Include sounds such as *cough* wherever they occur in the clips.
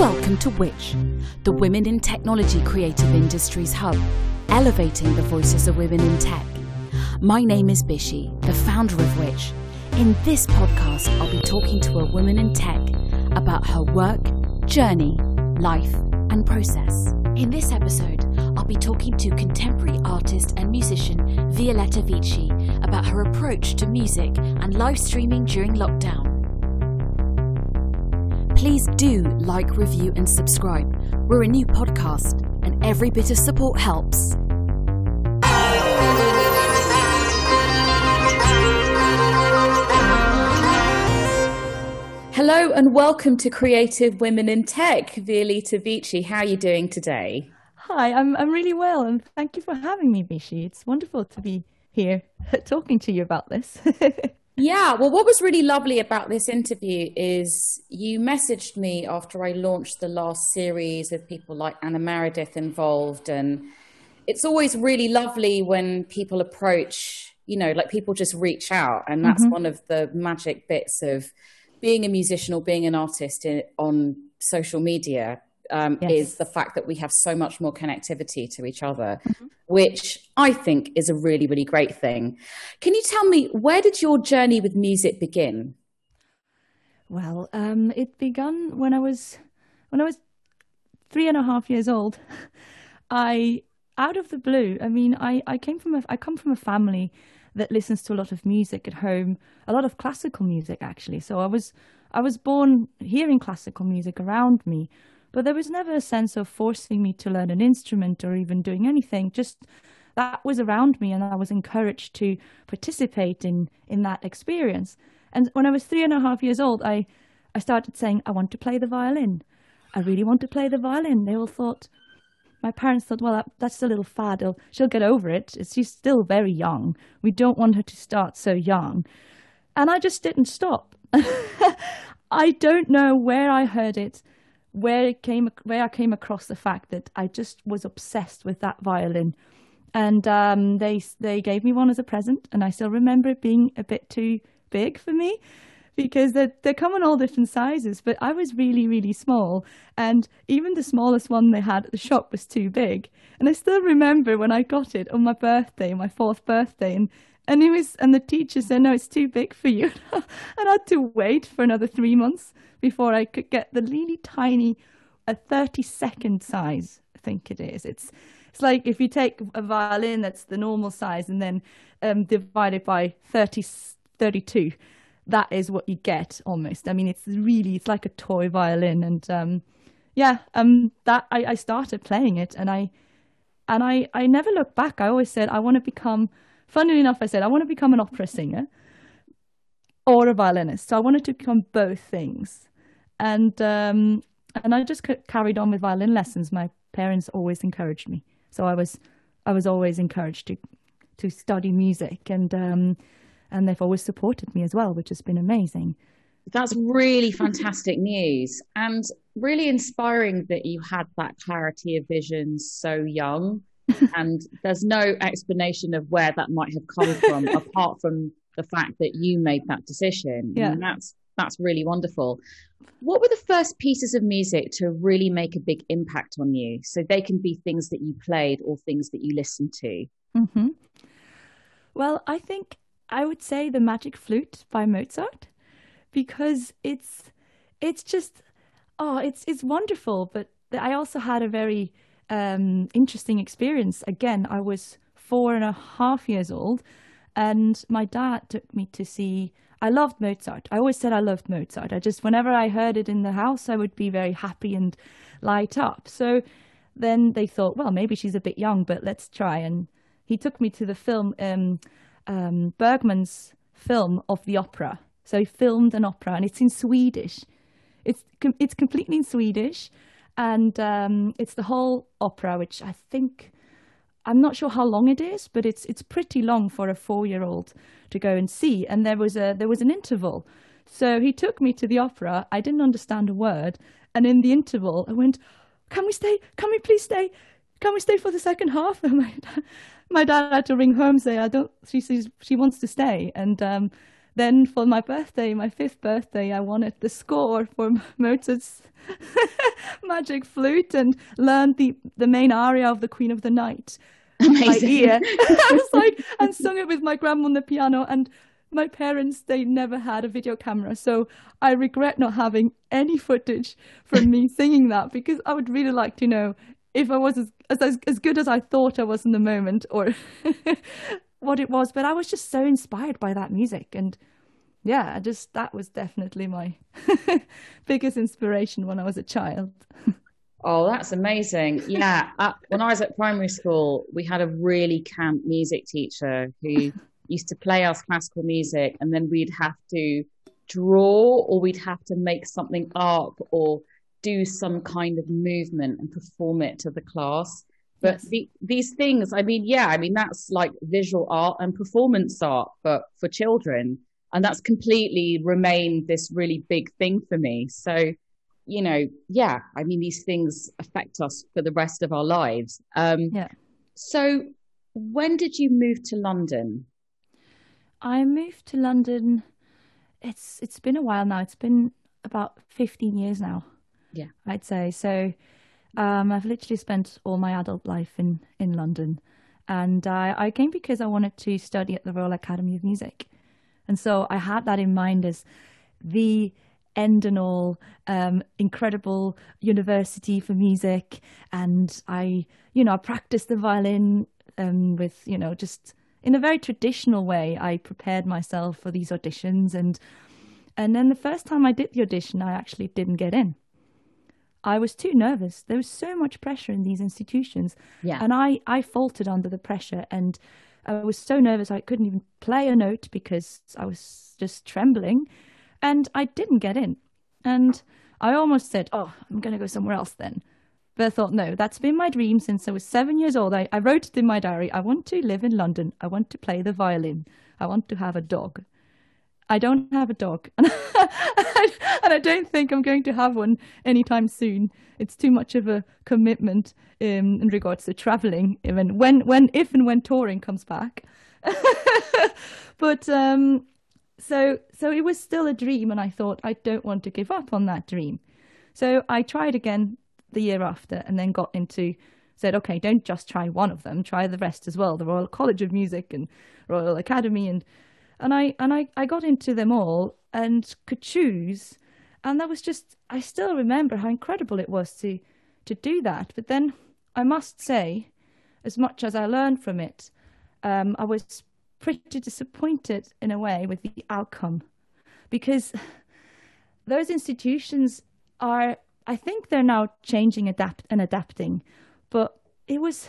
Welcome to Witch, the Women in Technology Creative Industries Hub, elevating the voices of women in tech. My name is Bishi, the founder of Witch. In this podcast, I'll be talking to a woman in tech about her work, journey, life, and process. In this episode, I'll be talking to contemporary artist and musician Violeta Vicci about her approach to music and live streaming during lockdown. Please do like, review, and subscribe. We're a new podcast, and every bit of support helps. Hello and welcome to Creative Women in Tech. Violeta Vicci, how are you doing today? Hi, I'm I'm really well, and thank you for having me, Bishi. It's wonderful to be here *laughs* talking to you about this. *laughs* yeah, well, what was really lovely about this interview is you messaged me after I launched the last series with people like Anna Meredith involved, and it's always really lovely when people approach, you know, like people just reach out, and that's mm-hmm. one of the magic bits of being a musician or being an artist in, on social media um, yes. is the fact that we have so much more connectivity to each other, mm-hmm. which I think is a really, really great thing. Can you tell me where did your journey with music begin? Well, um, it began when I was when I was three and a half years old. *laughs* I out of the blue. I mean, I, I came from a I come from a family that listens to a lot of music at home, a lot of classical music actually. So I was I was born hearing classical music around me, but there was never a sense of forcing me to learn an instrument or even doing anything. Just that was around me, and I was encouraged to participate in in that experience. And when I was three and a half years old, I I started saying, I want to play the violin. I really want to play the violin. They all thought, my parents thought, well, that's a little fad. She'll get over it. She's still very young. We don't want her to start so young. And I just didn't stop. *laughs* I don't know where I heard it where it came where I came across the fact that I just was obsessed with that violin, and um, they they gave me one as a present, and I still remember it being a bit too big for me because they they come in all different sizes. But I was really really small, and even the smallest one they had at the shop was too big. And I still remember when I got it on my birthday, my fourth birthday, and and it was and the teacher said no, it's too big for you, *laughs* and I had to wait for another three months before I could get the really tiny, a 30 second size, I think it is. It's, it's like if you take a violin that's the normal size and then um, divide it by 30, 32, that is what you get almost. I mean, it's really, it's like a toy violin. And um, yeah, um, that I, I started playing it and I, and I, I never looked back. I always said, I want to become, funnily enough, I said, I want to become an opera singer or a violinist. So I wanted to become both things and um, and I just carried on with violin lessons. My parents always encouraged me, so I was I was always encouraged to to study music, and um, and they've always supported me as well, which has been amazing. That's really fantastic news, and really inspiring that you had that clarity of vision so young. *laughs* and there's no explanation of where that might have come from, *laughs* apart from the fact that you made that decision. Yeah. And that's that's really wonderful. What were the first pieces of music to really make a big impact on you? So they can be things that you played or things that you listened to. Mm-hmm. Well, I think I would say the Magic Flute by Mozart because it's it's just oh it's it's wonderful. But I also had a very um, interesting experience. Again, I was four and a half years old, and my dad took me to see I loved Mozart. I always said I loved Mozart. I just, whenever I heard it in the house, I would be very happy and light up. So then they thought, well, maybe she's a bit young, but let's try. And he took me to the film, um, um, Bergman's film of the opera. So he filmed an opera, and it's in Swedish. It's it's completely in Swedish, and um, it's the whole opera, which I think I'm not sure how long it is, but it's it's pretty long for a four year old to go and see. And there was a there was an interval. So he took me to the opera. I didn't understand a word. And in the interval I went, Can we stay? Can we please stay? Can we stay for the second half? *laughs* And my, my dad had to ring home say, I don't she says she wants to stay. And um, then for my birthday, my fifth birthday, I wanted the score for *laughs* Mozart's *laughs* Magic Flute and learned the, the main aria of the Queen of the Night. Amazing. ear. *laughs* I was like, and sung it with my grandma on the piano. And my parents, they never had a video camera. So I regret not having any footage from me singing that because I would really like to know if I was as, as, as good as I thought I was in the moment or what it was. But I was just so inspired by that music. And yeah, I just, that was definitely my *laughs* biggest inspiration when I was a child. Oh, that's amazing. Yeah. *laughs* Uh, when I was at primary school, we had a really camp music teacher who *laughs* used to play us classical music and then we'd have to draw or we'd have to make something up or do some kind of movement and perform it to the class. But yes. the, these things, I mean, yeah, I mean, that's like visual art and performance art, but for children. And that's completely remained this really big thing for me. So, you know, yeah, I mean, these things affect us for the rest of our lives. Um, yeah. So, when did you move to London? I moved to London. It's it's been a while now. It's been about fifteen years now. Yeah, I'd say so. Um, I've literally spent all my adult life in in London, and I I came because I wanted to study at the Royal Academy of Music, and so I had that in mind as the end and all um, incredible university for music and i you know i practiced the violin um, with you know just in a very traditional way, I prepared myself for these auditions and and then the first time I did the audition, I actually didn't get in. I was too nervous. There was so much pressure in these institutions. Yeah. And I, I faltered under the pressure and I was so nervous I couldn't even play a note because I was just trembling. And I didn't get in. And I almost said, Oh, I'm going to go somewhere else then. But I thought, no, that's been my dream since I was seven years old. I, I wrote it in my diary. I want to live in London. I want to play the violin. I want to have a dog. I don't have a dog. *laughs* and I don't think I'm going to have one anytime soon. It's too much of a commitment um, in regards to traveling, even when, when, if and when touring comes back. *laughs* but um, so, so it was still a dream, and I thought I don't want to give up on that dream. So I tried again the year after and then got into said, okay, don't just try one of them, try the rest as well, the Royal College of Music and Royal Academy and and I and I, I got into them all and could choose. And that was just I still remember how incredible it was to to do that. But then I must say, as much as I learned from it, um, I was pretty disappointed in a way with the outcome. Because those institutions are I think they're now changing, adapt and adapting, but it was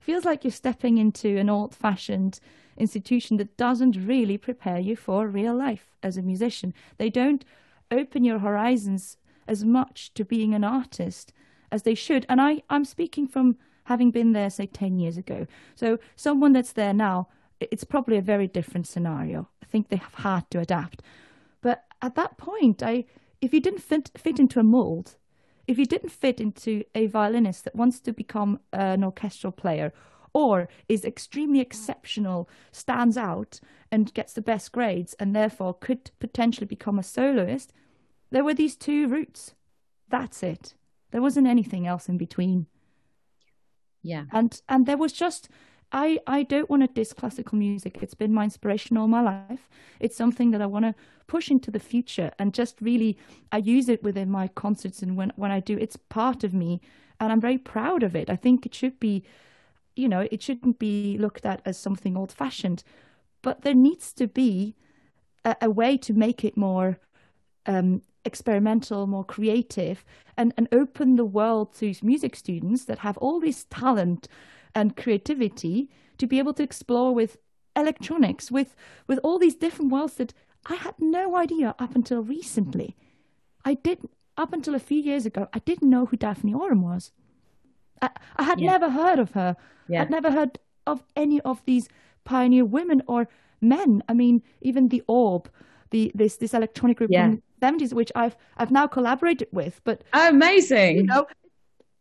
feels like you're stepping into an old-fashioned institution that doesn't really prepare you for real life as a musician. They don't open your horizons as much to being an artist as they should. And I, I'm speaking from having been there, say, 10 years ago. So someone that's there now, it's probably a very different scenario. I think they have had to adapt. But at that point, I if you didn't fit, fit into a mold, if you didn't fit into a violinist that wants to become an orchestral player or is extremely exceptional, stands out and gets the best grades and therefore could potentially become a soloist, there were these two routes. That's it. There wasn't anything else in between. Yeah. And and there was just I, I don't want to diss classical music. It's been my inspiration all my life. It's something that I want to push into the future and just really, I use it within my concerts and when, when I do, it's part of me and I'm very proud of it. I think it should be, you know, it shouldn't be looked at as something old fashioned, but there needs to be a, a way to make it more um, experimental, more creative, and, and open the world to music students that have all this talent and creativity to be able to explore with electronics, with, with all these different worlds that I had no idea up until recently. I didn't, up until a few years ago, I didn't know who Daphne Oram was. I, I had yeah. never heard of her. Yeah. I'd never heard of any of these pioneer women or men. I mean, even the Orb, the this this electronic group yeah. in the seventies, which I've I've now collaborated with. But oh, amazing, you know,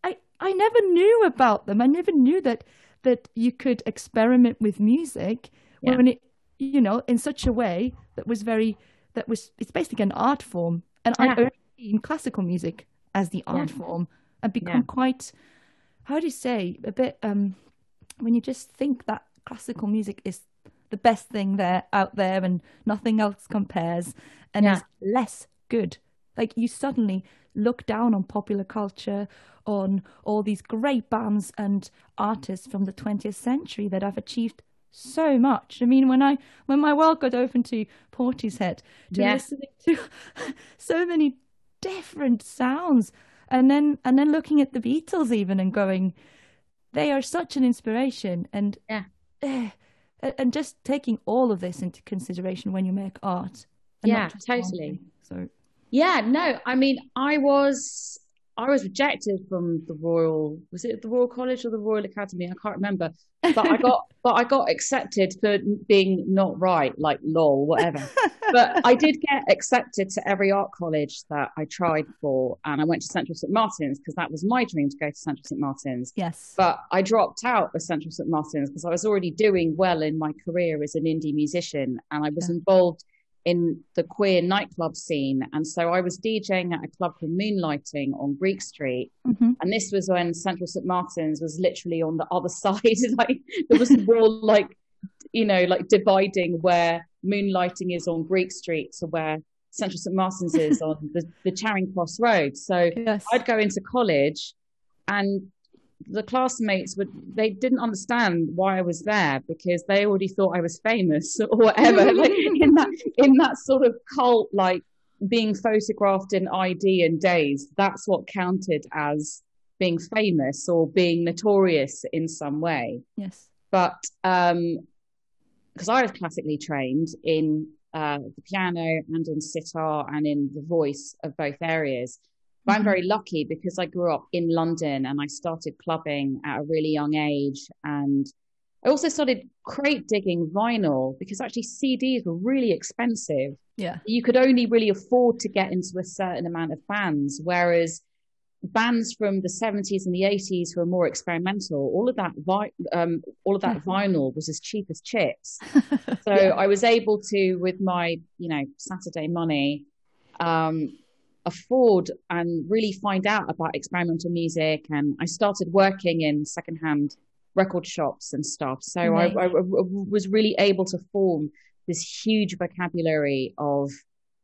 I I never knew about them. I never knew that that you could experiment with music yeah. when it you know, in such a way that was very, that was, it's basically an art form. And yeah. I only in classical music as the art form and become quite, how do you say, a bit, um, when you just think that classical music is the best thing there out there and nothing else compares and is less good. Like you suddenly look down on popular culture, on all these great bands and artists from the 20th century that have achieved so much. I mean, when I when my world got open to Portishead, to yeah. listening to *laughs* so many different sounds, and then and then looking at the Beatles even and going, they are such an inspiration, and yeah, uh, and just taking all of this into consideration when you make art. Yeah, totally. So yeah, no, I mean, I was I was rejected from the Royal was it the Royal College or the Royal Academy? I can't remember. But I got *laughs* but I got accepted for being not right, like lol, whatever. but I did get accepted to every art college that I tried for, and I went to Central St Martin's because that was my dream to go to Central St Martin's. Yes. But I dropped out of Central St Martin's because I was already doing well in my career as an indie musician, and I was yeah. involved in the queer nightclub scene. And so I was DJing at a club called Moonlighting on Greek Street. Mm-hmm. And this was when Central St. Martin's was literally on the other *laughs* side. *laughs* like there was a wall, like, you know, like dividing where Moonlighting is on Greek Street to where Central St. Martin's is *laughs* on the, the Charing Cross Road. So yes. I'd go into college and the classmates would they didn't understand why I was there because they already thought I was famous *laughs* or whatever. *laughs* like in that in that sort of cult like being photographed in ID and days, that's what counted as being famous or being notorious in some way. Yes. But um because I was classically trained in uh, the piano and in sitar and in the voice of both areas. But I'm mm-hmm. very lucky because I grew up in London and I started clubbing at a really young age. And I also started crate digging vinyl because actually CDs were really expensive. Yeah. You could only really afford to get into a certain amount of bands. Whereas bands from the 70s and the 80s who were more experimental, all of that, vi- um, all of that vinyl was as cheap as chips. *laughs* So yeah. I was able to, with my, you know, Saturday money, um, afford and really find out about experimental music. And I started working in secondhand record shops and stuff. So I, I, I, was really able to form this huge vocabulary of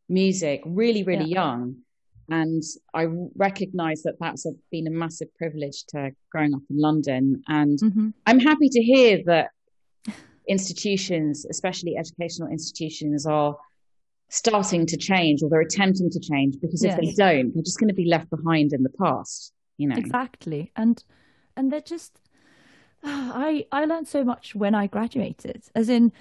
music really, really yeah. young. And I recognize that that's a, been a massive privilege to growing up in London. And mm-hmm. I'm happy to hear that institutions, especially educational institutions, are starting to change or they're attempting to change because if yes. they don't, they're just going to be left behind in the past. You know exactly, and and they're just. *sighs* I I learned so much when I graduated. As in,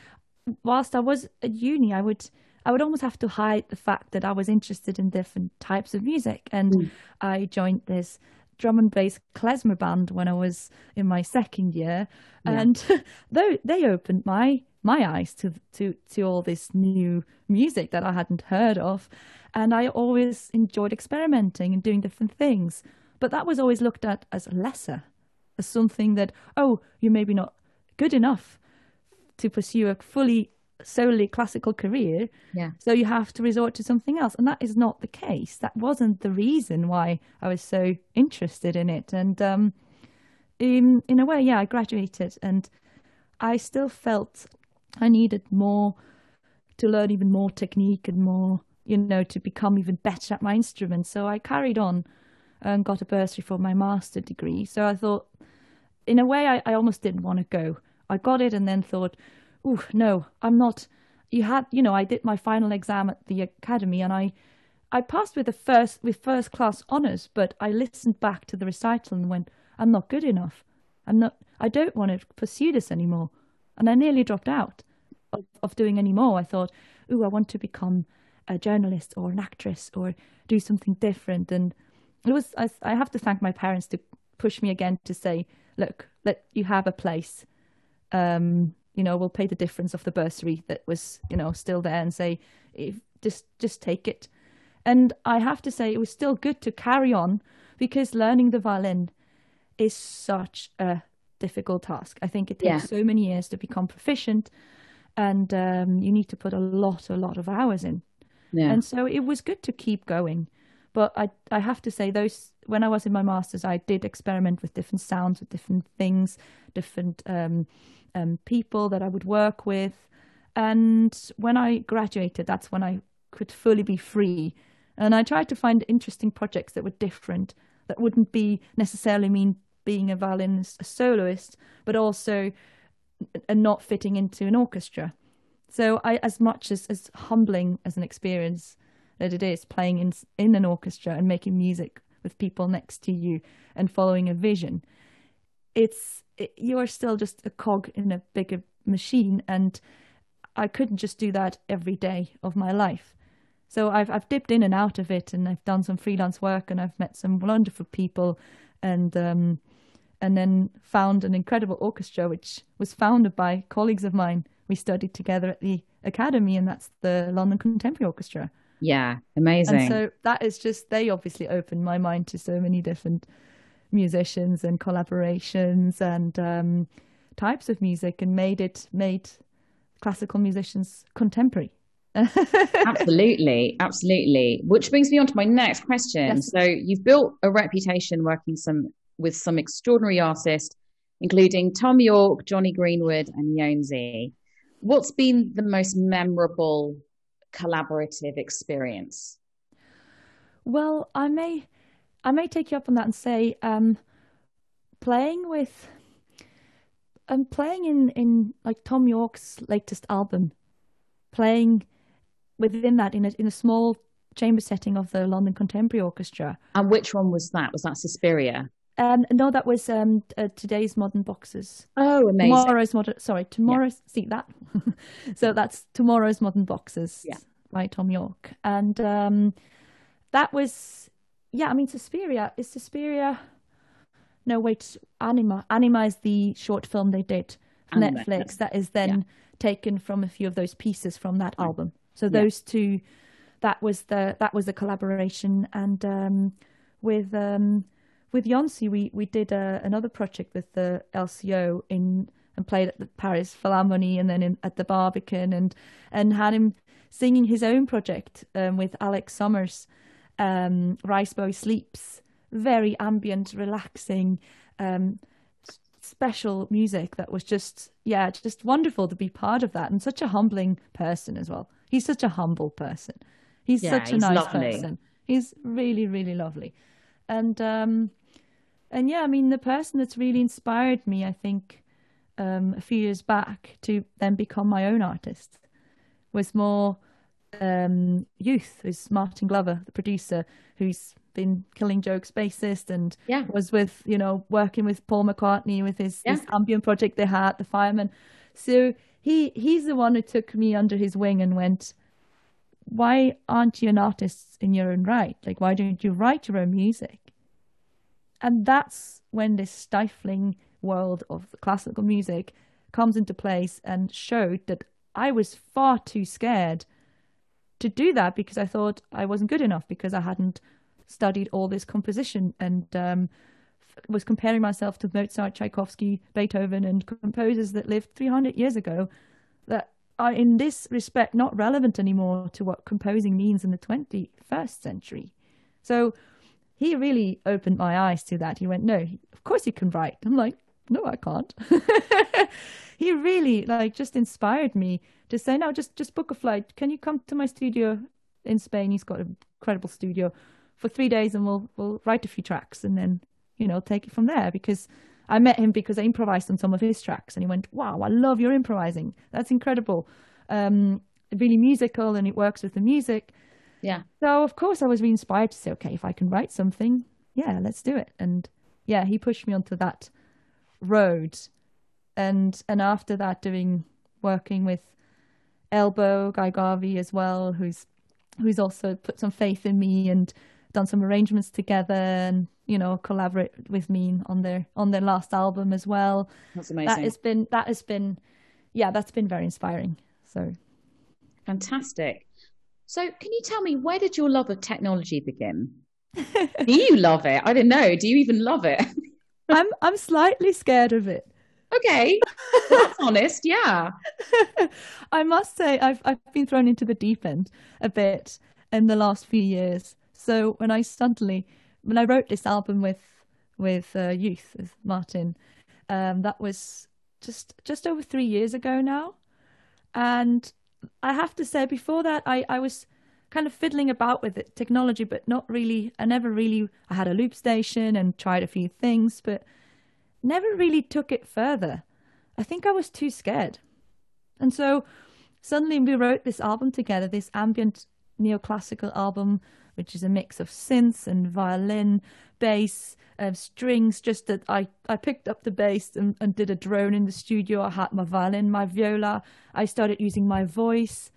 whilst I was at uni, I would I would almost have to hide the fact that I was interested in different types of music, and mm. I joined this drum and bass klezmer band when I was in my second year, yeah. and *laughs* they they opened my my eyes to to to all this new music that I hadn't heard of, and I always enjoyed experimenting and doing different things. But that was always looked at as lesser, as something that oh you're maybe not good enough to pursue a fully solely classical career. Yeah. So you have to resort to something else. And that is not the case. That wasn't the reason why I was so interested in it. And um, in in a way, yeah, I graduated and I still felt I needed more to learn even more technique and more, you know, to become even better at my instrument. So I carried on and got a bursary for my master degree. So I thought, in a way, I, I almost didn't want to go. I got it and then thought, oh, no, I'm not. You had, you know, I did my final exam at the academy and I, I passed with the first with first class honors, but I listened back to the recital and went, I'm not good enough. I'm not. I don't want to pursue this anymore and I nearly dropped out of, of doing any more. I thought, ooh, I want to become a journalist or an actress or do something different. And it was, I, I have to thank my parents to push me again to say, look, let you have a place. Um, you know, we'll pay the difference of the bursary that was, you know, still there and say, just, just take it. And I have to say, it was still good to carry on because learning the violin is such a difficult task. I think it takes yeah. so many years to become proficient. and um, you need to put a lot, a lot of hours in. Yeah. And so it was good to keep going. But I, I have to say, those when I was in my masters, I did experiment with different sounds, with different things, different um, um, people that I would work with. And when I graduated, that's when I could fully be free. And I tried to find interesting projects that were different, that wouldn't be necessarily mean being a violinist, a soloist, but also and not fitting into an orchestra. So I, as much as, as humbling as an experience that it is playing in in an orchestra and making music with people next to you and following a vision, it's it, you are still just a cog in a bigger machine, and I couldn't just do that every day of my life. So I've I've dipped in and out of it, and I've done some freelance work, and I've met some wonderful people, and um, and then found an incredible orchestra, which was founded by colleagues of mine. We studied together at the academy, and that's the London Contemporary Orchestra. Yeah, amazing. And so that is just, they obviously opened my mind to so many different musicians and collaborations and um, types of music and made it, made classical musicians contemporary. *laughs* absolutely, absolutely. Which brings me on to my next question. Yes. So you've built a reputation working some with some extraordinary artists, including Thom Yorke, Jonny Greenwood, and Jónsi. What's been the most memorable collaborative experience? Well, I may, I may take you up on that and say, um, playing with, um, playing in in like Thom Yorke's latest album, playing within that in a in a small chamber setting of the London Contemporary Orchestra. And which one was that? Was that Suspiria? Um, no, that was um, uh, today's modern boxes. Oh, amazing! Tomorrow's modern. Sorry, tomorrow's. Yeah. See that? *laughs* so that's tomorrow's modern boxes. Yeah. By Thom Yorke, and um, that was yeah. I mean, Suspiria is Suspiria. No, wait. Anima. Anima is the short film they did for Anima. Netflix. That is then yeah. taken from a few of those pieces from that right. album. So those yeah. two, that was the that was the collaboration, and um, with um, with Jónsi, we we did uh, another project with the LCO in and played at the Paris Philharmonie and then in, at the Barbican and and had him singing his own project um, with Alex Somers, um, Rice Boy Sleeps, very ambient, relaxing, um, special music that was just yeah, just wonderful to be part of that and such a humbling person as well. He's such a humble person. He's yeah, such a nice lovely. person. He's really really lovely, and um, and yeah, I mean, the person that's really inspired me, I think, um, a few years back to then become my own artist was more um, Youth. Was Martin Glover, the producer, who's been Killing Joke's bassist and yeah. was with you know working with Paul McCartney with his, yeah. his ambient project they had, the Fireman. So he he's the one who took me under his wing and went, "Why aren't you an artist in your own right? Like, why don't you write your own music?" And that's when this stifling world of classical music comes into place and showed that I was far too scared to do that because I thought I wasn't good enough because I hadn't studied all this composition and um, was comparing myself to Mozart, Tchaikovsky, Beethoven, and composers that lived 300 years ago that are in this respect not relevant anymore to what composing means in the 21st century. So he really opened my eyes to that. He went, "No, of course you can write." I'm like, "No, I can't." *laughs* he really like just inspired me to say, "No, just just book a flight. Can you come to my studio in Spain? He's got an incredible studio for three days, and we'll we'll write a few tracks, and then you know take it from there." Because I met him because I improvised on some of his tracks, and he went, "Wow, I love your improvising. That's incredible. Um, really musical, and it works with the music." Yeah. So of course I was really inspired to say, okay, if I can write something, yeah, let's do it. And yeah, he pushed me onto that road. And and after that doing working with Elbow, Guy Garvey as well, who's who's also put some faith in me and done some arrangements together and you know collaborate with me on their on their last album as well. That's amazing. That has been that has been yeah, that's been very inspiring. So fantastic. So, can you tell me where did your love of technology begin? *laughs* Do you love it? I don't know. Do you even love it? *laughs* I'm I'm slightly scared of it. okay, that's *laughs* honest. Yeah. I must say, I've I've been thrown into the deep end a bit in the last few years. So when I suddenly, when I wrote this album with with uh, Youth with Martin, um, that was just just over three years ago now, and I have to say, before that, I I was kind of fiddling about with it, technology, but not really. I never really. I had a loop station and tried a few things, but never really took it further. I think I was too scared, and so suddenly we wrote this album together, this ambient neoclassical album, which is a mix of synths and violin, bass, uh, strings. Just that I, I picked up the bass and, and did a drone in the studio. I had my violin, my viola. I started using my voice.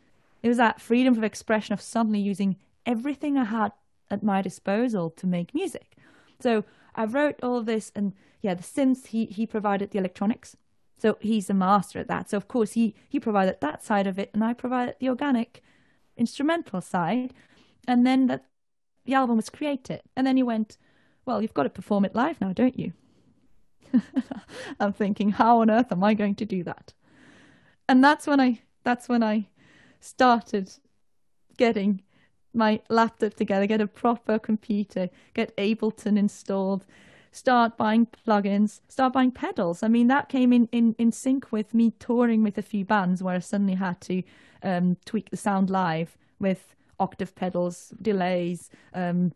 It was that freedom of expression of suddenly using everything I had at my disposal to make music. So I wrote all this, and yeah, the synths he he provided the electronics, so he's a master at that. So of course he he provided that side of it, and I provided the organic, instrumental side, and then that the album was created. And then he went, "Well, you've got to perform it live now, don't you?" *laughs* I'm thinking, how on earth am I going to do that? And that's when I that's when I started getting my laptop together, get a proper computer, get Ableton installed, start buying plugins, start buying pedals. I mean, that came in, in, in sync with me touring with a few bands where I suddenly had to um, tweak the sound live with octave pedals, delays, um,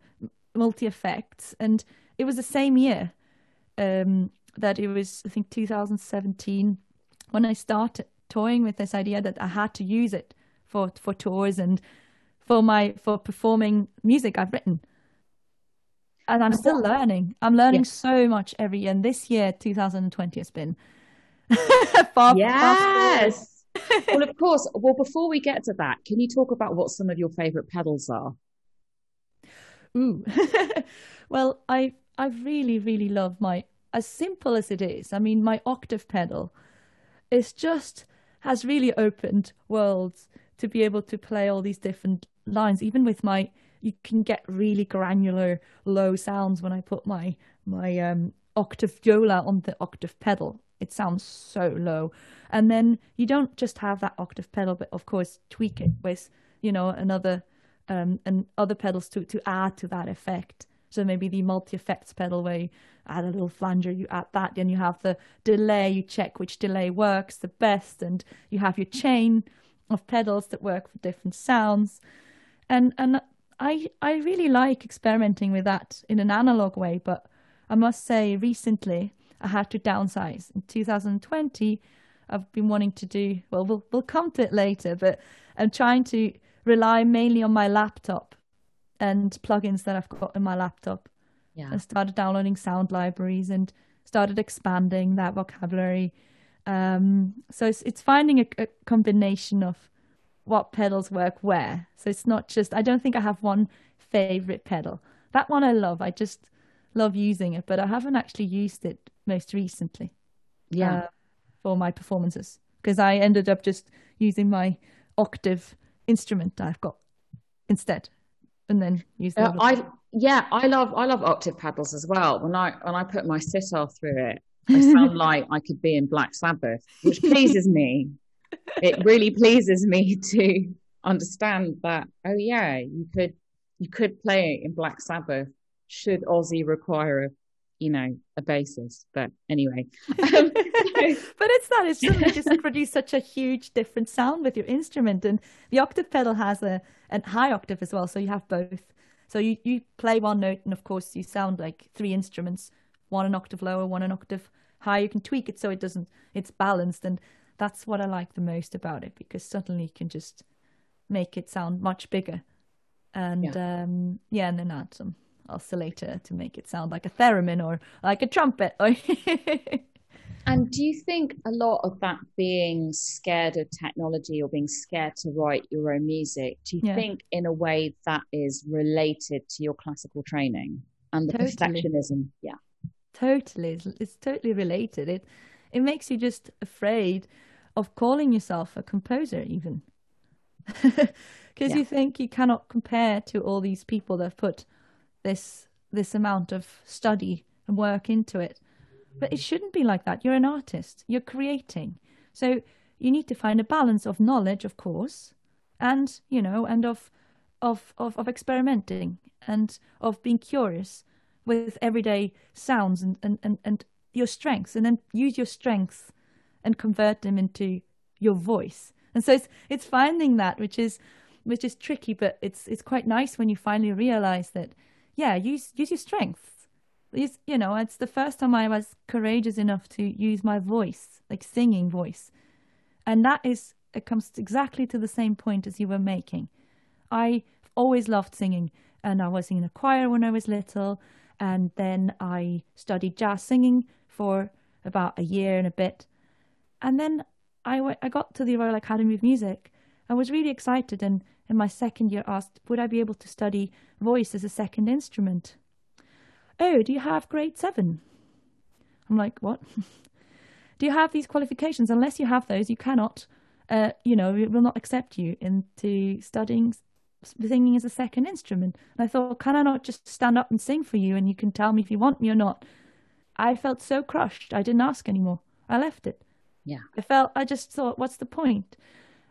multi effects. And it was the same year um, that it was, I think, 2017 when I started toying with this idea that I had to use it for for tours and for my for performing music I've written. And I'm still learning. I'm learning yes. so much every year. And this year, 2020, has been *laughs* far. Yes. Well, of course. Well, before we get to that, can you talk about what some of your favorite pedals are? Ooh. *laughs* well, I I really really love my as simple as it is. I mean, my octave pedal is just has really opened worlds to be able to play all these different lines. Even with my, you can get really granular low sounds when I put my my um, octave viola on the octave pedal. It sounds so low, and then you don't just have that octave pedal, but of course tweak it with you know another um, and other pedals to to add to that effect. So maybe the multi effects pedal where you add a little flanger, you add that, then you have the delay, you check which delay works the best, and you have your chain of pedals that work for different sounds. And and I I really like experimenting with that in an analog way, but I must say recently I had to downsize. In 2020, I've been wanting to do well. We'll we'll come to it later, but I'm trying to rely mainly on my laptop and plugins that I've got in my laptop. Yeah. I started downloading sound libraries and started expanding that vocabulary um, so it's, it's finding a, a, combination of what pedals work where. So it's not just, I don't think I have one favorite pedal. That one I love. I just love using it, but I haven't actually used it most recently. Yeah. Uh, for my performances because I ended up just using my octave instrument I've got instead and then use uh, I yeah I love I love octave pedals as well when I when I put my sitar through it I sound *laughs* like I could be in Black Sabbath, which *laughs* pleases me. It really pleases me *laughs* to understand that. Oh yeah, you could you could play it in Black Sabbath. Should Ozzy require a you know a basis? But anyway, *laughs* um, but it's not. It's just just produce such a huge different sound with your instrument, and the octave pedal has a a high octave as well, so you have both. So you, you play one note, and of course you sound like three instruments, one an octave lower, one an octave high. You can tweak it so it doesn't, it's balanced. And that's what I like the most about it because suddenly you can just make it sound much bigger. And yeah, um, yeah and then add some oscillator to make it sound like a theremin or like a trumpet. *laughs* and do you think a lot of that being scared of technology or being scared to write your own music, do you yeah. think in a way that is related to your classical training and the totally. perfectionism? Yeah totally it's, it's totally related it it makes you just afraid of calling yourself a composer even *laughs* because yeah. you think you cannot compare to all these people that have put this this amount of study and work into it But it shouldn't be like that. You're an artist, you're creating. So you need to find a balance of knowledge, of course, and, you know, and of, of, of, of experimenting and of being curious with everyday sounds and, and, and, and your strengths and then use your strengths and convert them into your voice. And so it's it's finding that which is which is tricky, but it's it's quite nice when you finally realize that yeah, use use your strengths. Use, you know, it's the first time I was courageous enough to use my voice, like singing voice. And that is it comes exactly to the same point as you were making. I always loved singing and I was in a choir when I was little and then I studied jazz singing for about a year and a bit. And then I, I got to the Royal Academy of Music. I was really excited and in my second year asked, would I be able to study voice as a second instrument? Oh, do you have grade seven? I'm like, what? *laughs* do you have these qualifications? Unless you have those, you cannot, uh, you know, it will not accept you into studying singing as a second instrument. And I thought, can I not just stand up and sing for you and you can tell me if you want me or not? I felt so crushed. I didn't ask anymore. I left it. Yeah. I felt I just thought, what's the point?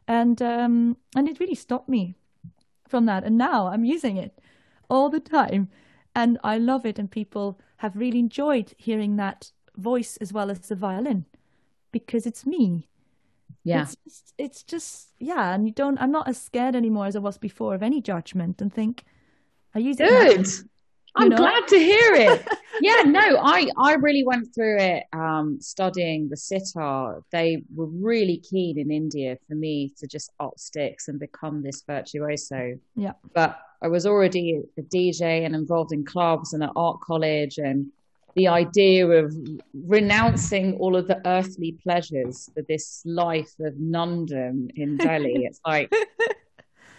And um and it really stopped me from that. And now I'm using it all the time. And I love it and people have really enjoyed hearing that voice as well as the violin because it's me. Yeah. It's just, it's just yeah, and you don't I'm not as scared anymore as I was before of any judgment and think I use it. Good. I'm know? glad to hear it. *laughs* yeah, no, I I really went through it um, studying the sitar. They were really keen in India for me to just up sticks and become this virtuoso. Yeah. But I was already a DJ and involved in clubs and at art college and the idea of renouncing all of the earthly pleasures for this life of nundom in Delhi. it's like *laughs*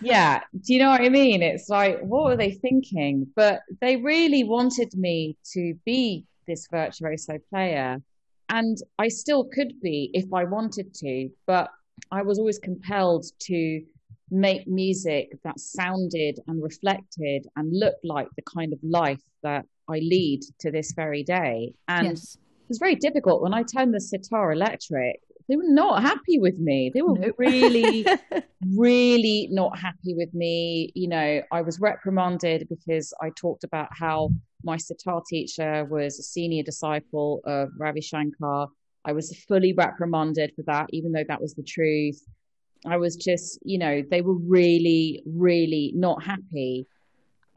yeah do you know what i mean? It's like what were they thinking? But they really wanted me to be this virtuoso player. And i still could be if i wanted to but i was always compelled to make music that sounded and reflected and looked like the kind of life that i lead to this very day. And yes. it was very difficult. When i turned the sitar electric they were not happy with me. They were nope. really, *laughs* really not happy with me. You know, I was reprimanded because I talked about how my sitar teacher was a senior disciple of Ravi Shankar. I was fully reprimanded for that, even though that was the truth. I was just, you know, they were really, really not happy.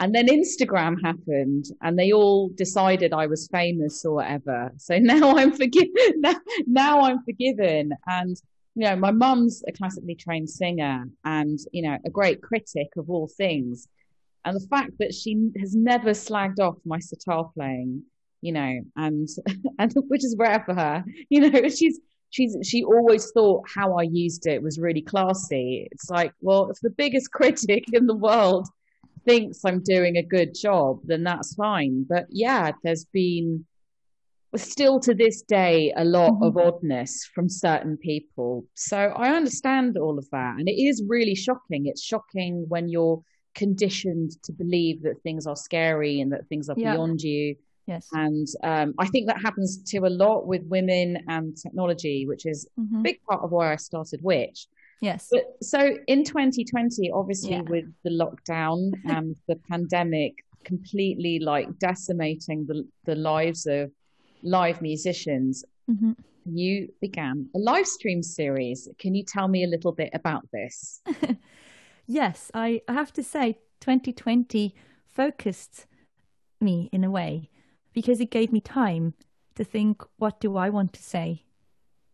And then Instagram happened and they all decided I was famous or whatever. So *laughs* now I'm forgiven. Now, now I'm forgiven. And, you know, my mum's a classically trained singer and, you know, a great critic of all things. And the fact that she has never slagged off my sitar playing, you know, and, *laughs* and which is rare for her, *laughs* you know, she's, she's, she always thought how I used it was really classy. It's like, well, if the biggest critic in the world thinks I'm doing a good job, then that's fine. But yeah, there's been still to this day a lot mm-hmm. of oddness from certain people. So I understand all of that. And it is really shocking. It's shocking when you're conditioned to believe that things are scary and that things are yeah. beyond you. Yes. And um, I think that happens to a lot with women and technology, which is mm-hmm. a big part of why I started Witch. Yes. But so in 2020, obviously yeah. with the lockdown *laughs* and the pandemic completely like decimating the, the lives of live musicians, mm-hmm. you began a live stream series. Can you tell me a little bit about this? *laughs* yes, I have to say 2020 focused me in a way because it gave me time to think what do I want to say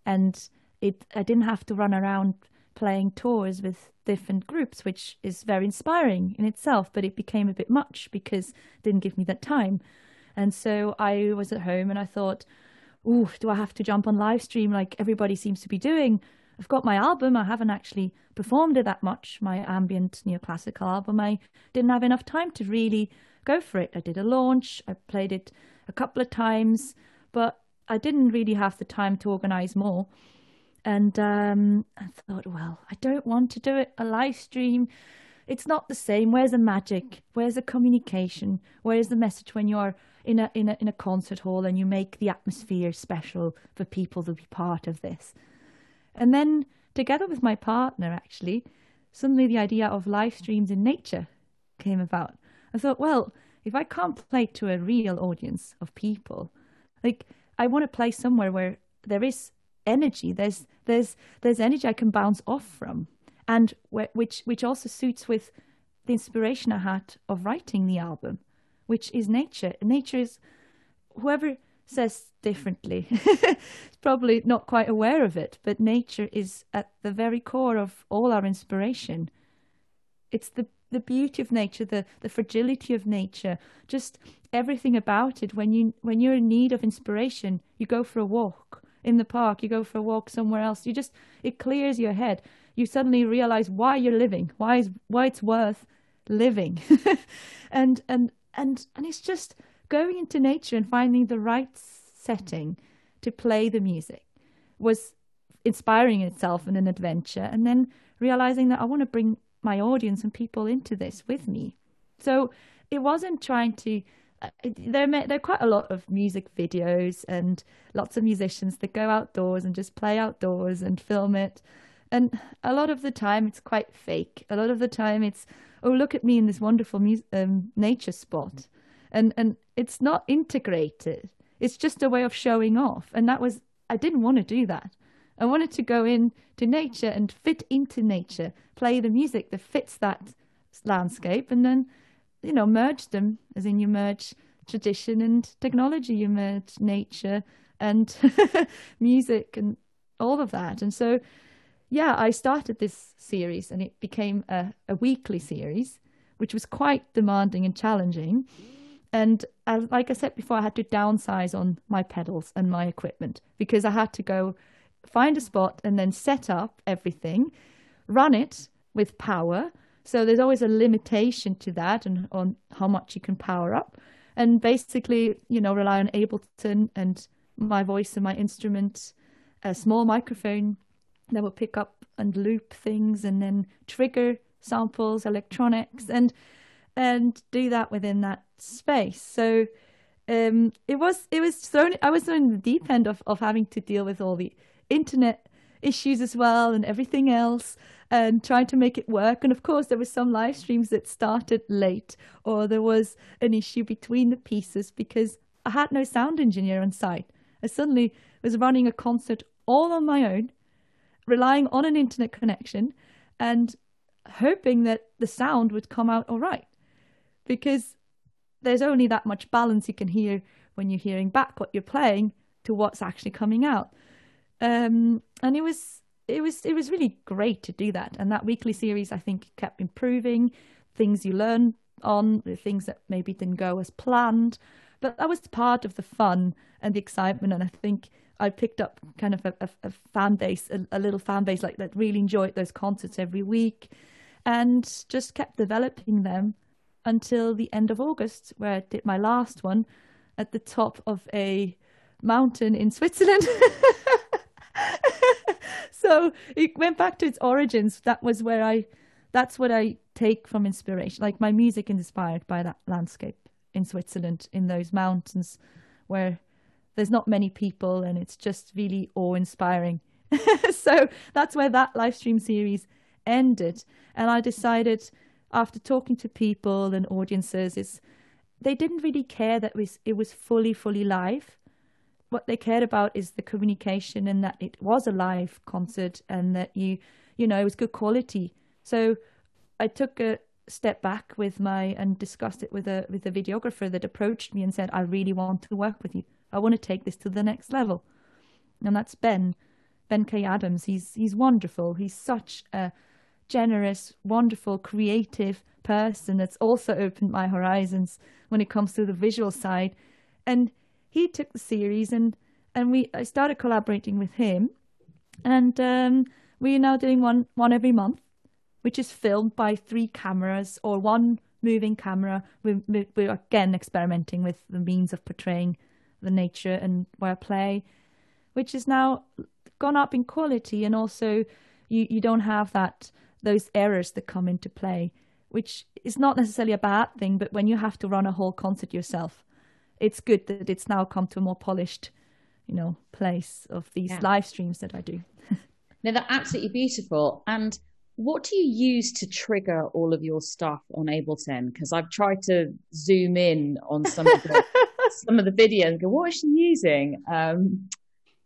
and it I didn't have to run around playing tours with different groups, which is very inspiring in itself, but it became a bit much because didn't give me that time. And so I was at home and I thought, oh, do I have to jump on live stream like everybody seems to be doing? I've got my album. I haven't actually performed it that much. My ambient neoclassical album. I didn't have enough time to really go for it. I did a launch. I played it a couple of times, but I didn't really have the time to organize more. And um, I thought, well, I don't want to do it a live stream. It's not the same. Where's the magic? Where's the communication? Where's the message when you're in a in a in a concert hall and you make the atmosphere special for people to be part of this. And then together with my partner actually, suddenly the idea of live streams in nature came about. I thought, well, if I can't play to a real audience of people, like I want to play somewhere where there is energy. There's there's there's energy I can bounce off from, and wh- which which also suits with the inspiration I had of writing the album, which is nature. Nature is whoever says differently *laughs* is probably not quite aware of it, but nature is at the very core of all our inspiration. It's the the beauty of nature, the the fragility of nature, just everything about it. When you when you're in need of inspiration, you go for a walk in the park, you go for a walk somewhere else. You just it clears your head. You suddenly realize why you're living, why is why it's worth living, *laughs* and and and and it's just going into nature and finding the right setting to play the music was inspiring itself and an adventure, and then realizing that I want to bring my audience and people into this with me. So it wasn't trying to. Uh, there, there are quite a lot of music videos and lots of musicians that go outdoors and just play outdoors and film it. And a lot of the time it's quite fake. A lot of the time it's, oh, look at me in this wonderful mu- um, nature spot. And, and it's not integrated. It's just a way of showing off. And that was, I didn't want to do that. I wanted to go in to nature and fit into nature, play the music that fits that landscape, and then, you know, merge them, as in you merge tradition and technology, you merge nature and *laughs* music and all of that. And so, yeah, I started this series and it became a, a weekly series, which was quite demanding and challenging. And like I said before, I had to downsize on my pedals and my equipment because I had to go find a spot and then set up everything, run it with power. So there's always a limitation to that and on how much you can power up. And basically, you know, rely on Ableton and my voice and my instrument, a small microphone that will pick up and loop things and then trigger samples, electronics, and and do that within that space. So um, it was it was thrown. I was thrown in the deep end of of having to deal with all the internet issues as well and everything else and trying to make it work. And of course, there were some live streams that started late, or there was an issue between the pieces because I had no sound engineer on site. I suddenly was running a concert all on my own, relying on an internet connection and hoping that the sound would come out all right. Because there's only that much balance you can hear when you're hearing back what you're playing to what's actually coming out. Um, and it was it was it was really great to do that. And that weekly series, I think, kept improving things you learn on, the things that maybe didn't go as planned. But that was part of the fun and the excitement. And I think I picked up kind of a, a, a fan base, a, a, little fan base like that really enjoyed those concerts every week and just kept developing them until the end of August, where I did my last one at the top of a mountain in Switzerland. *laughs* *laughs* so it went back to its origins. That was where I, that's what I take from inspiration. Like my music inspired by that landscape in Switzerland, in those mountains where there's not many people and it's just really awe inspiring. *laughs* so that's where that live stream series ended. And I decided after talking to people and audiences, is they didn't really care that it was, it was fully, fully live what they cared about is the communication and that it was a live concert and that you you know it was good quality. So i took a step back with my and discussed it with a with a videographer that approached me and said i really want to work with you. I want to take this to the next level. And that's ben ben k. Adams. He's he's wonderful. He's such a generous wonderful creative person that's also opened my horizons when it comes to the visual side. And he took the series and and we I started collaborating with him, and um, we are now doing one one every month, which is filmed by three cameras or one moving camera. We we're again experimenting with the means of portraying the nature and where play, which is now gone up in quality and also you you don't have that those errors that come into play, which is not necessarily a bad thing, but when you have to run a whole concert yourself it's good that it's now come to a more polished, you know, place of these yeah. live streams that I do. *laughs* no, they're absolutely beautiful. And what do you use to trigger all of your stuff on Ableton? Because I've tried to zoom in on some of the *laughs* some of the videos and go, what is she using? Um,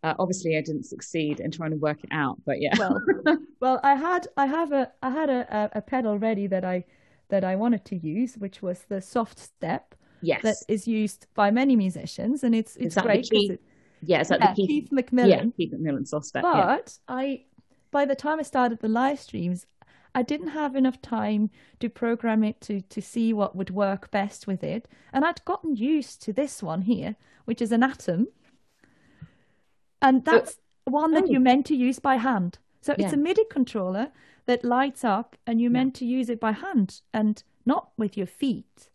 uh, obviously, I didn't succeed in trying to work it out, but yeah. well, *laughs* well, I had I have a I had a, a pedal ready that I that I wanted to use, which was the soft step. Yes. That is used by many musicians, and it's it's great. Keith, it, yeah, is that yeah, the Keith, Keith McMillen? Yeah, Keith McMillen step. But yeah. I, by the time I started the live streams, I didn't have enough time to program it to to see what would work best with it, and I'd gotten used to this one here, which is an Atom and that's one that oh. you're meant to use by hand. So yeah. it's a MIDI controller that lights up, and you're meant to use it by hand and not with your feet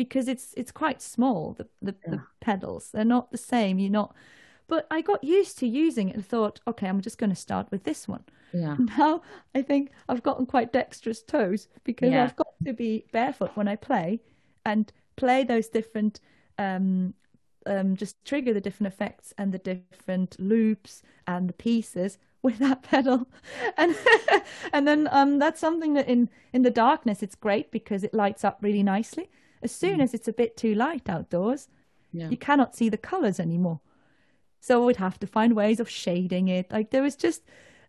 because it's it's quite small. The the, yeah. the pedals they're not the same. You're not. But I got used to using it and thought, okay, I'm just going to start with this one. Yeah. *laughs* Now I think I've gotten quite dexterous toes because I've got to be barefoot when I play and play those different um, um, just trigger the different effects and the different loops and the pieces *laughs* with that pedal and *laughs* and then um, that's something that in in the darkness it's great because it lights up really nicely as soon mm. as it's a bit too light outdoors yeah. you cannot see the colors anymore so we'd have to find ways of shading it like there was just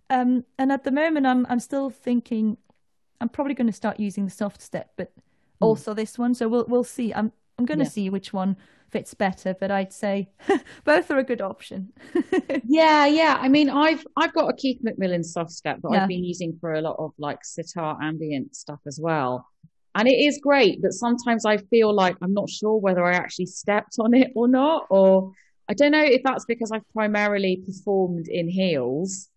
um, and at the moment i'm i'm still thinking i'm probably going to start using the soft step but mm. also this one so we'll we'll see i'm i'm going to yeah. see which one fits better, but I'd say *laughs* both are a good option. *laughs* yeah, yeah. I mean, I've I've got a Keith McMillen soft step that yeah. I've been using for a lot of like sitar ambient stuff as well. And it is great, but sometimes I feel like I'm not sure whether I actually stepped on it or not, or I don't know if that's because I've primarily performed in heels,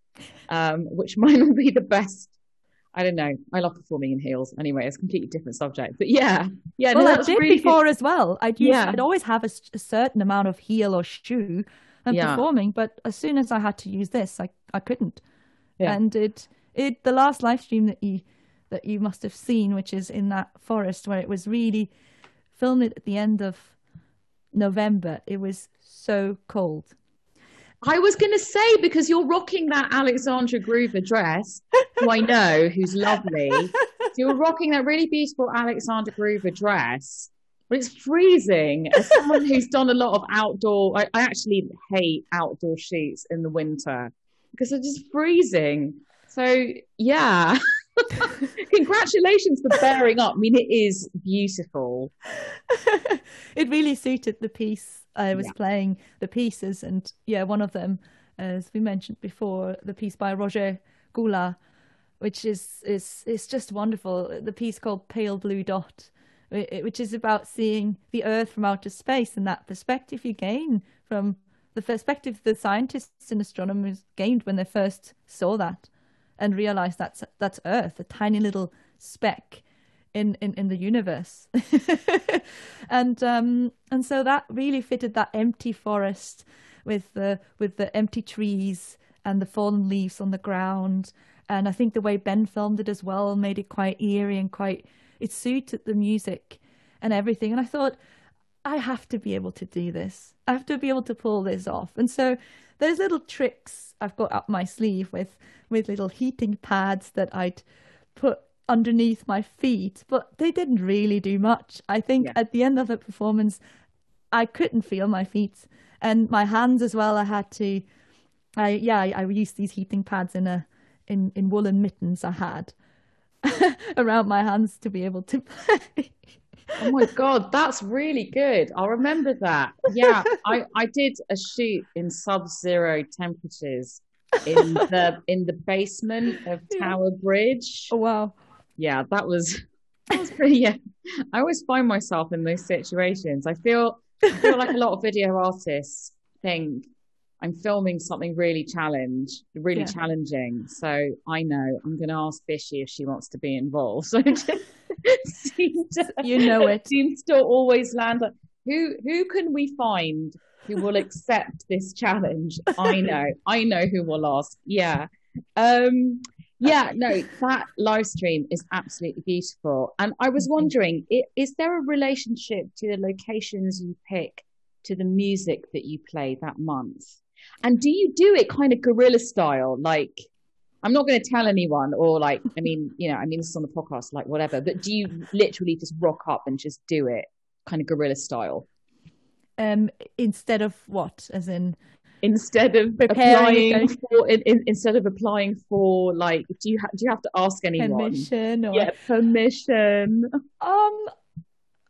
um, which *laughs* might not be the best I don't know. I love performing in heels. Anyway, it's a completely different subject. But yeah, yeah. Well, no, I did really before good. as well. I'd yeah. I'd always have a, a, certain amount of heel or shoe and yeah. performing, but as soon as I had to use this, I I couldn't. Yeah. And it it the last live stream that you that you must have seen, which is in that forest where it was really filmed at the end of November. It was so cold I was going to say because you're rocking that Alexandra Gruver dress, who I know who's lovely. So you're rocking that really beautiful Alexandra Gruver dress, but it's freezing. As someone who's done a lot of outdoor, I, I actually hate outdoor shoots in the winter because they're just freezing. So yeah. *laughs* Congratulations for bearing up. I mean, it is beautiful. *laughs* it really suited the piece I was yeah. playing the pieces, and yeah, one of them, as we mentioned before, the piece by Roger Goula, which is is is just wonderful. The piece called Pale Blue Dot, which is about seeing the Earth from outer space and that perspective you gain from the perspective the scientists and astronomers gained when they first saw that and realize that's that's Earth, a tiny little speck in in, in the universe. *laughs* And um and so that really fitted that empty forest with the with the empty trees and the fallen leaves on the ground. And i think the way ben filmed it as well made it quite eerie and quite it suited the music and everything. And i thought i have to be able to do this. I have to be able to pull this off. And so those little tricks i've got up my sleeve with with little heating pads that i'd put underneath my feet, but they didn't really do much. I think yeah. at the end of the performance, I couldn't feel my feet and my hands as well. I had to, I yeah, I, I used these heating pads in a in in woolen mittens I had *laughs* around my hands to be able to play. *laughs* oh my god, that's really good. I'll remember that. Yeah, I I did a shoot in sub-zero temperatures in the in the basement of Tower Bridge. Oh wow yeah, that was that was pretty. Yeah, I always find myself in those situations. I feel I feel like a lot of video artists think I'm filming something really challenge, really yeah. challenging. So I know I'm going to ask Bishi if she wants to be involved. *laughs* So to, you know it *laughs* seems to always land. Who who can we find who will accept this challenge? *laughs* I know, I know who will ask. Yeah. Um, yeah, no, that live stream is absolutely beautiful. And I was wondering, is there a relationship to the locations you pick to the music that you play that month? And do you do it kind of guerrilla style? Like, I'm not going to tell anyone, or like, I mean, you know, I mean, this is on the podcast, like whatever, but do you literally just rock up and just do it kind of guerrilla style? Um, instead of what? As in, instead of applying for in, in, instead of applying for like do you ha- do you have to ask anyone permission or... yeah permission um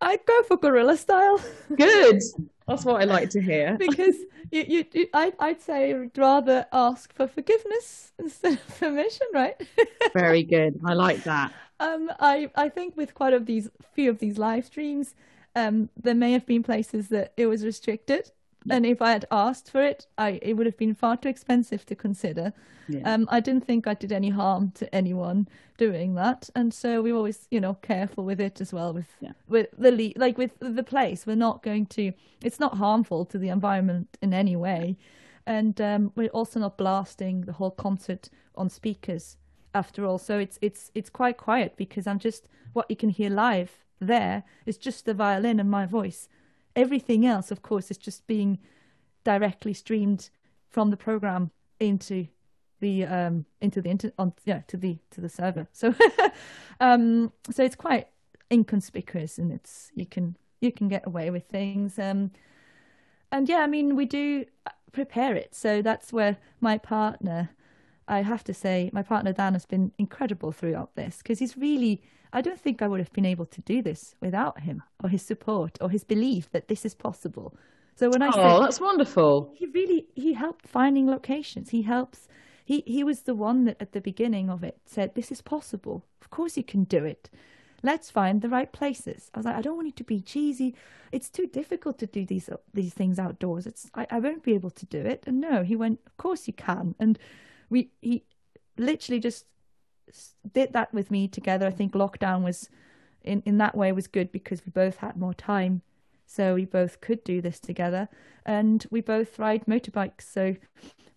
I'd go for gorilla style. Good. *laughs* That's what I like to hear. because you, you, you I, I'd say I'd rather ask for forgiveness instead of permission, right? *laughs* Very good. I like that. Um, I, I think with quite a these few of these live streams, um, there may have been places that it was restricted, and if I had asked for it, I it would have been far too expensive to consider. Yeah. Um, I didn't think I did any harm to anyone doing that, and so we're always, you know, careful with it as well. With yeah. with the like with the place, we're not going to. It's not harmful to the environment in any way, and um, we're also not blasting the whole concert on speakers. After all, so it's it's it's quite quiet because I'm just what you can hear live there is just the violin and my voice everything else, of course, is just being directly streamed from the program into the um into the inter on yeah to the to the server. *laughs* So um so it's quite inconspicuous and it's you can you can get away with things. Um and yeah, I mean we do prepare it. So that's where my partner I have to say, my partner Dan has been incredible throughout this because he's really I don't think I would have been able to do this without him or his support or his belief that this is possible. So when I oh, said oh, that's wonderful. He really he helped finding locations. He helps. He he was the one that at the beginning of it said, "This is possible. Of course you can do it. Let's find the right places." I was like, "I don't want it to be cheesy. It's too difficult to do these these things outdoors. It's I, I won't be able to do it." And no, he went, "Of course you can." And we he literally just did that with me together. I think lockdown was in in that way was good because we both had more time, so we both could do this together, and we both ride motorbikes. So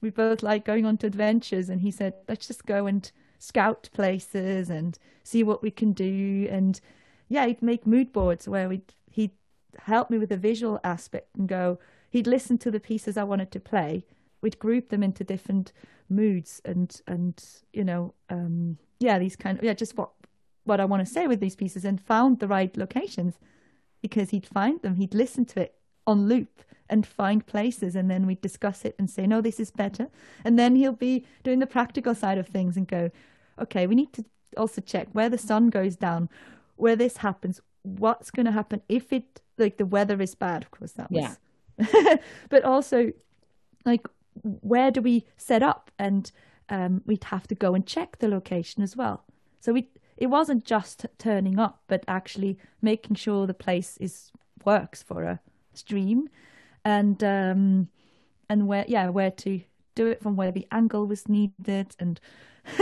we both like going on to adventures. And he said, "Let's just go and scout places and see what we can do." And yeah, he'd make mood boards where we he'd help me with the visual aspect and go. He'd listen to the pieces I wanted to play. We'd group them into different moods and and you know um yeah these kind of yeah just what what I want to say with these pieces and found the right locations because he'd find them he'd listen to it on loop and find places and then we'd discuss it and say no this is better and then he'll be doing the practical side of things and go okay we need to also check where the sun goes down where this happens what's going to happen if it like the weather is bad of course that was yeah. *laughs* but also like where do we set up? And um, we'd have to go and check the location as well. So we it wasn't just turning up, but actually making sure the place is works for a stream, and um, and where yeah where to do it from where the angle was needed, and *laughs*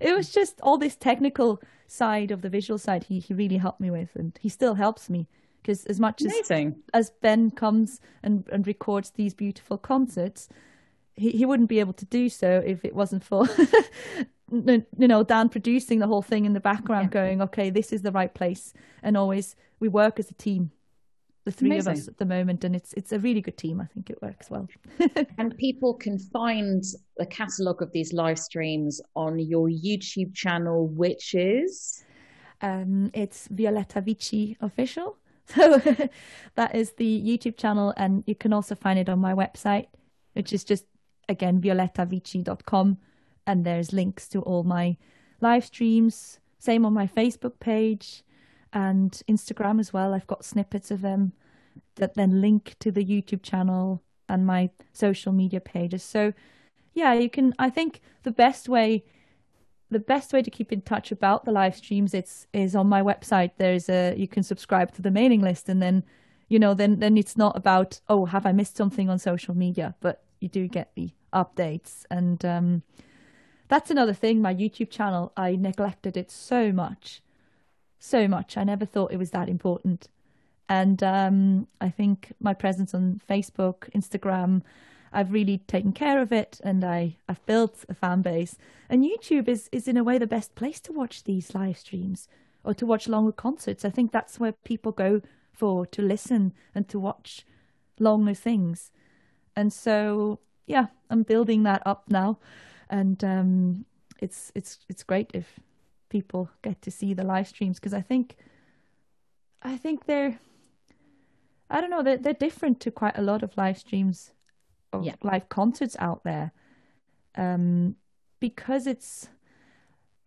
it was just all this technical side of the visual side. He he really helped me with, and he still helps me because as much Amazing. as as Ben comes and and records these beautiful concerts, he, he wouldn't be able to do so if it wasn't for *laughs* you know Dan producing the whole thing in the background, yeah. going, okay, this is the right place, and always we work as a team, the three Amazing. of us at the moment, and it's it's a really good team. I think it works well. *laughs* and people can find the catalogue of these live streams on your YouTube channel, which is um, it's Violeta Vicci official. *laughs* So that is the YouTube channel, and you can also find it on my website, which is just again, violetavicci.com. And there's links to all my live streams. Same on my Facebook page and Instagram as well. I've got snippets of them that then link to the YouTube channel and my social media pages. So, yeah, you can. I think the best way, the best way to keep in touch about the live streams, it's is on my website. There's a you can subscribe to the mailing list, and then, you know, then then it's not about oh have I missed something on social media, but you do get the updates. And um, that's another thing. My YouTube channel, I neglected it so much, so much. I never thought it was that important. And um, I think my presence on Facebook, Instagram, I've really taken care of it, and I I've built a fan base. And YouTube is is in a way the best place to watch these live streams or to watch longer concerts. I think that's where people go for to listen and to watch longer things. And so, yeah, I'm building that up now, and um, it's it's it's great if people get to see the live streams because I think I think they're I don't know they're they're different to quite a lot of live streams of yeah. live concerts out there, um, because it's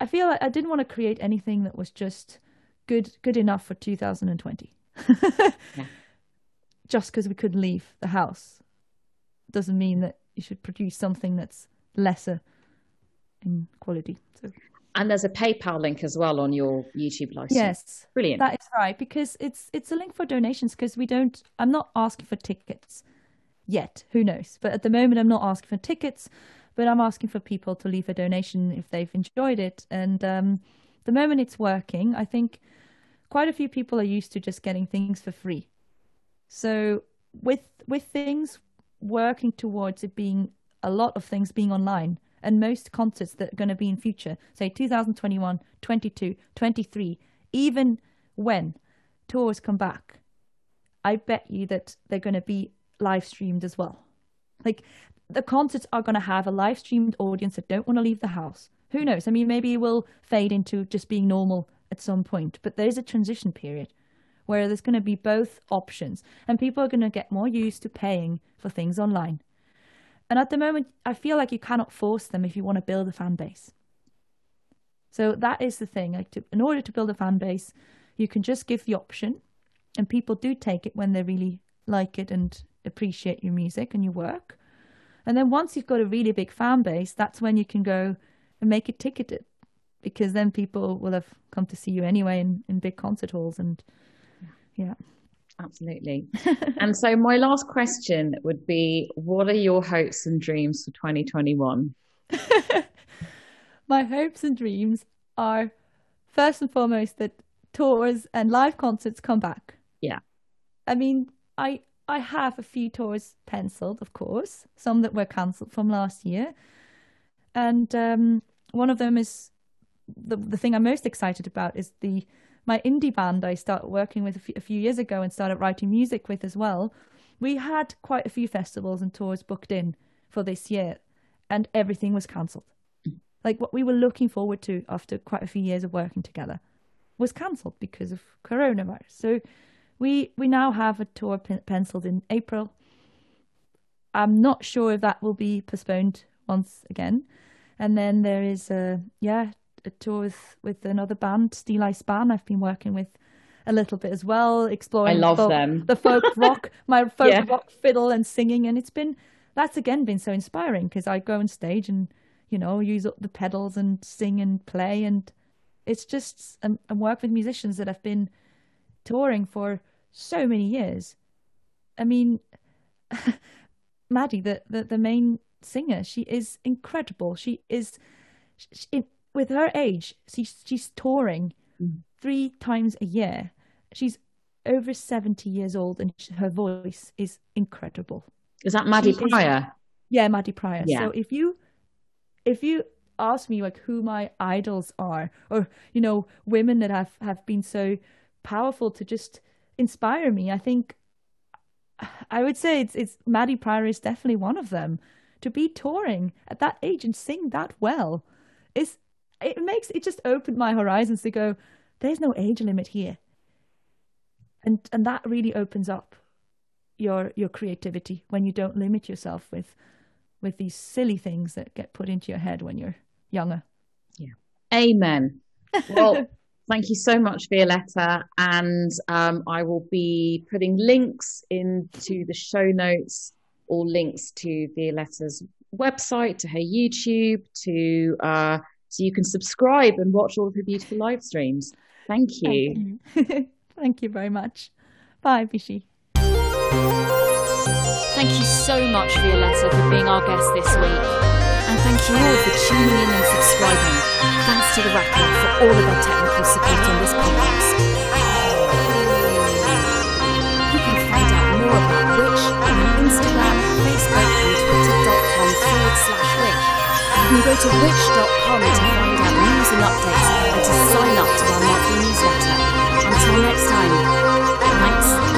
I feel like I didn't want to create anything that was just good good enough for 2020. *laughs* yeah. Just because we couldn't leave the house doesn't mean that you should produce something that's lesser in quality. So. And there's a PayPal link as well on your YouTube license. Yes, brilliant. That is right because it's it's a link for donations because we don't. I'm not asking for tickets yet. Who knows? But at the moment, I'm not asking for tickets, but I'm asking for people to leave a donation if they've enjoyed it. And um, the moment it's working, I think quite a few people are used to just getting things for free. So with with things working towards it being a lot of things being online and most concerts that are going to be in future, say 2021, 22, 23, even when tours come back, I bet you that they're going to be live streamed as well. Like the concerts are going to have a live streamed audience that don't want to leave the house. Who knows? I mean, maybe it will fade into just being normal at some point, but there is a transition period where there's going to be both options and people are going to get more used to paying for things online. And at the moment, I feel like you cannot force them if you want to build a fan base. So that is the thing. Like to, in order to build a fan base, you can just give the option, and people do take it when they really like it and appreciate your music and your work. And then once you've got a really big fan base, that's when you can go and make it ticketed, because then people will have come to see you anyway in, in big concert halls and yeah. Absolutely. *laughs* and so, my last question would be What are your hopes and dreams for 2021? *laughs* my hopes and dreams are first and foremost that tours and live concerts come back. Yeah. I mean, I I have a few tours penciled, of course, some that were cancelled from last year. And um, one of them is the the thing I'm most excited about is the my indie band I started working with a few, years ago and started writing music with as well, we had quite a few festivals and tours booked in for this year, and everything was cancelled. Like what we were looking forward to after quite a few years of working together was cancelled because of coronavirus. So we we now have a tour pen- penciled in April. I'm not sure if that will be postponed once again. And then there is a yeah a tour with, with another band, Steeleye Span. I've been working with a little bit as well, exploring I love folk, them. the folk *laughs* rock, my folk yeah. rock fiddle and singing, and it's been that's again been so inspiring because I go on stage and you know use up the pedals and sing and play, and it's just and, and work with musicians that have been touring for so many years. I mean, *laughs* Maddy, the, the the main singer, she is incredible. She is. She, with her age, she's she's touring mm. three times a year. She's over seventy years old, and her voice is incredible. Is that Maddy she Prior? Is, yeah, Maddy Prior. Yeah. So if you if you ask me like who my idols are, or you know women that have have been so powerful to just inspire me, I think I would say it's it's Maddy Prior is definitely one of them. To be touring at that age and sing that well is it makes it just opened my horizons to go there's no age limit here. And and that really opens up your your creativity when you don't limit yourself with with these silly things that get put into your head when you're younger. Yeah. Amen. Well *laughs* thank you so much violeta. And um, i will be putting links into the show notes or links to violeta's website to her youtube to uh, so you can subscribe and watch all of her beautiful live streams. Thank you. Thank you, *laughs* Thank you very much. Bye, Bishi. Thank you so much, Violeta, for being our guest this week. And thank you all for tuning in and subscribing. Thanks to the Racket for all of their technical support on this podcast. You can find out more about Witch on Instagram, Facebook, and Twitter.com forward slash Witch. You can go to witch.com to find out news and updates and to sign up to our monthly newsletter. Until next time, thanks.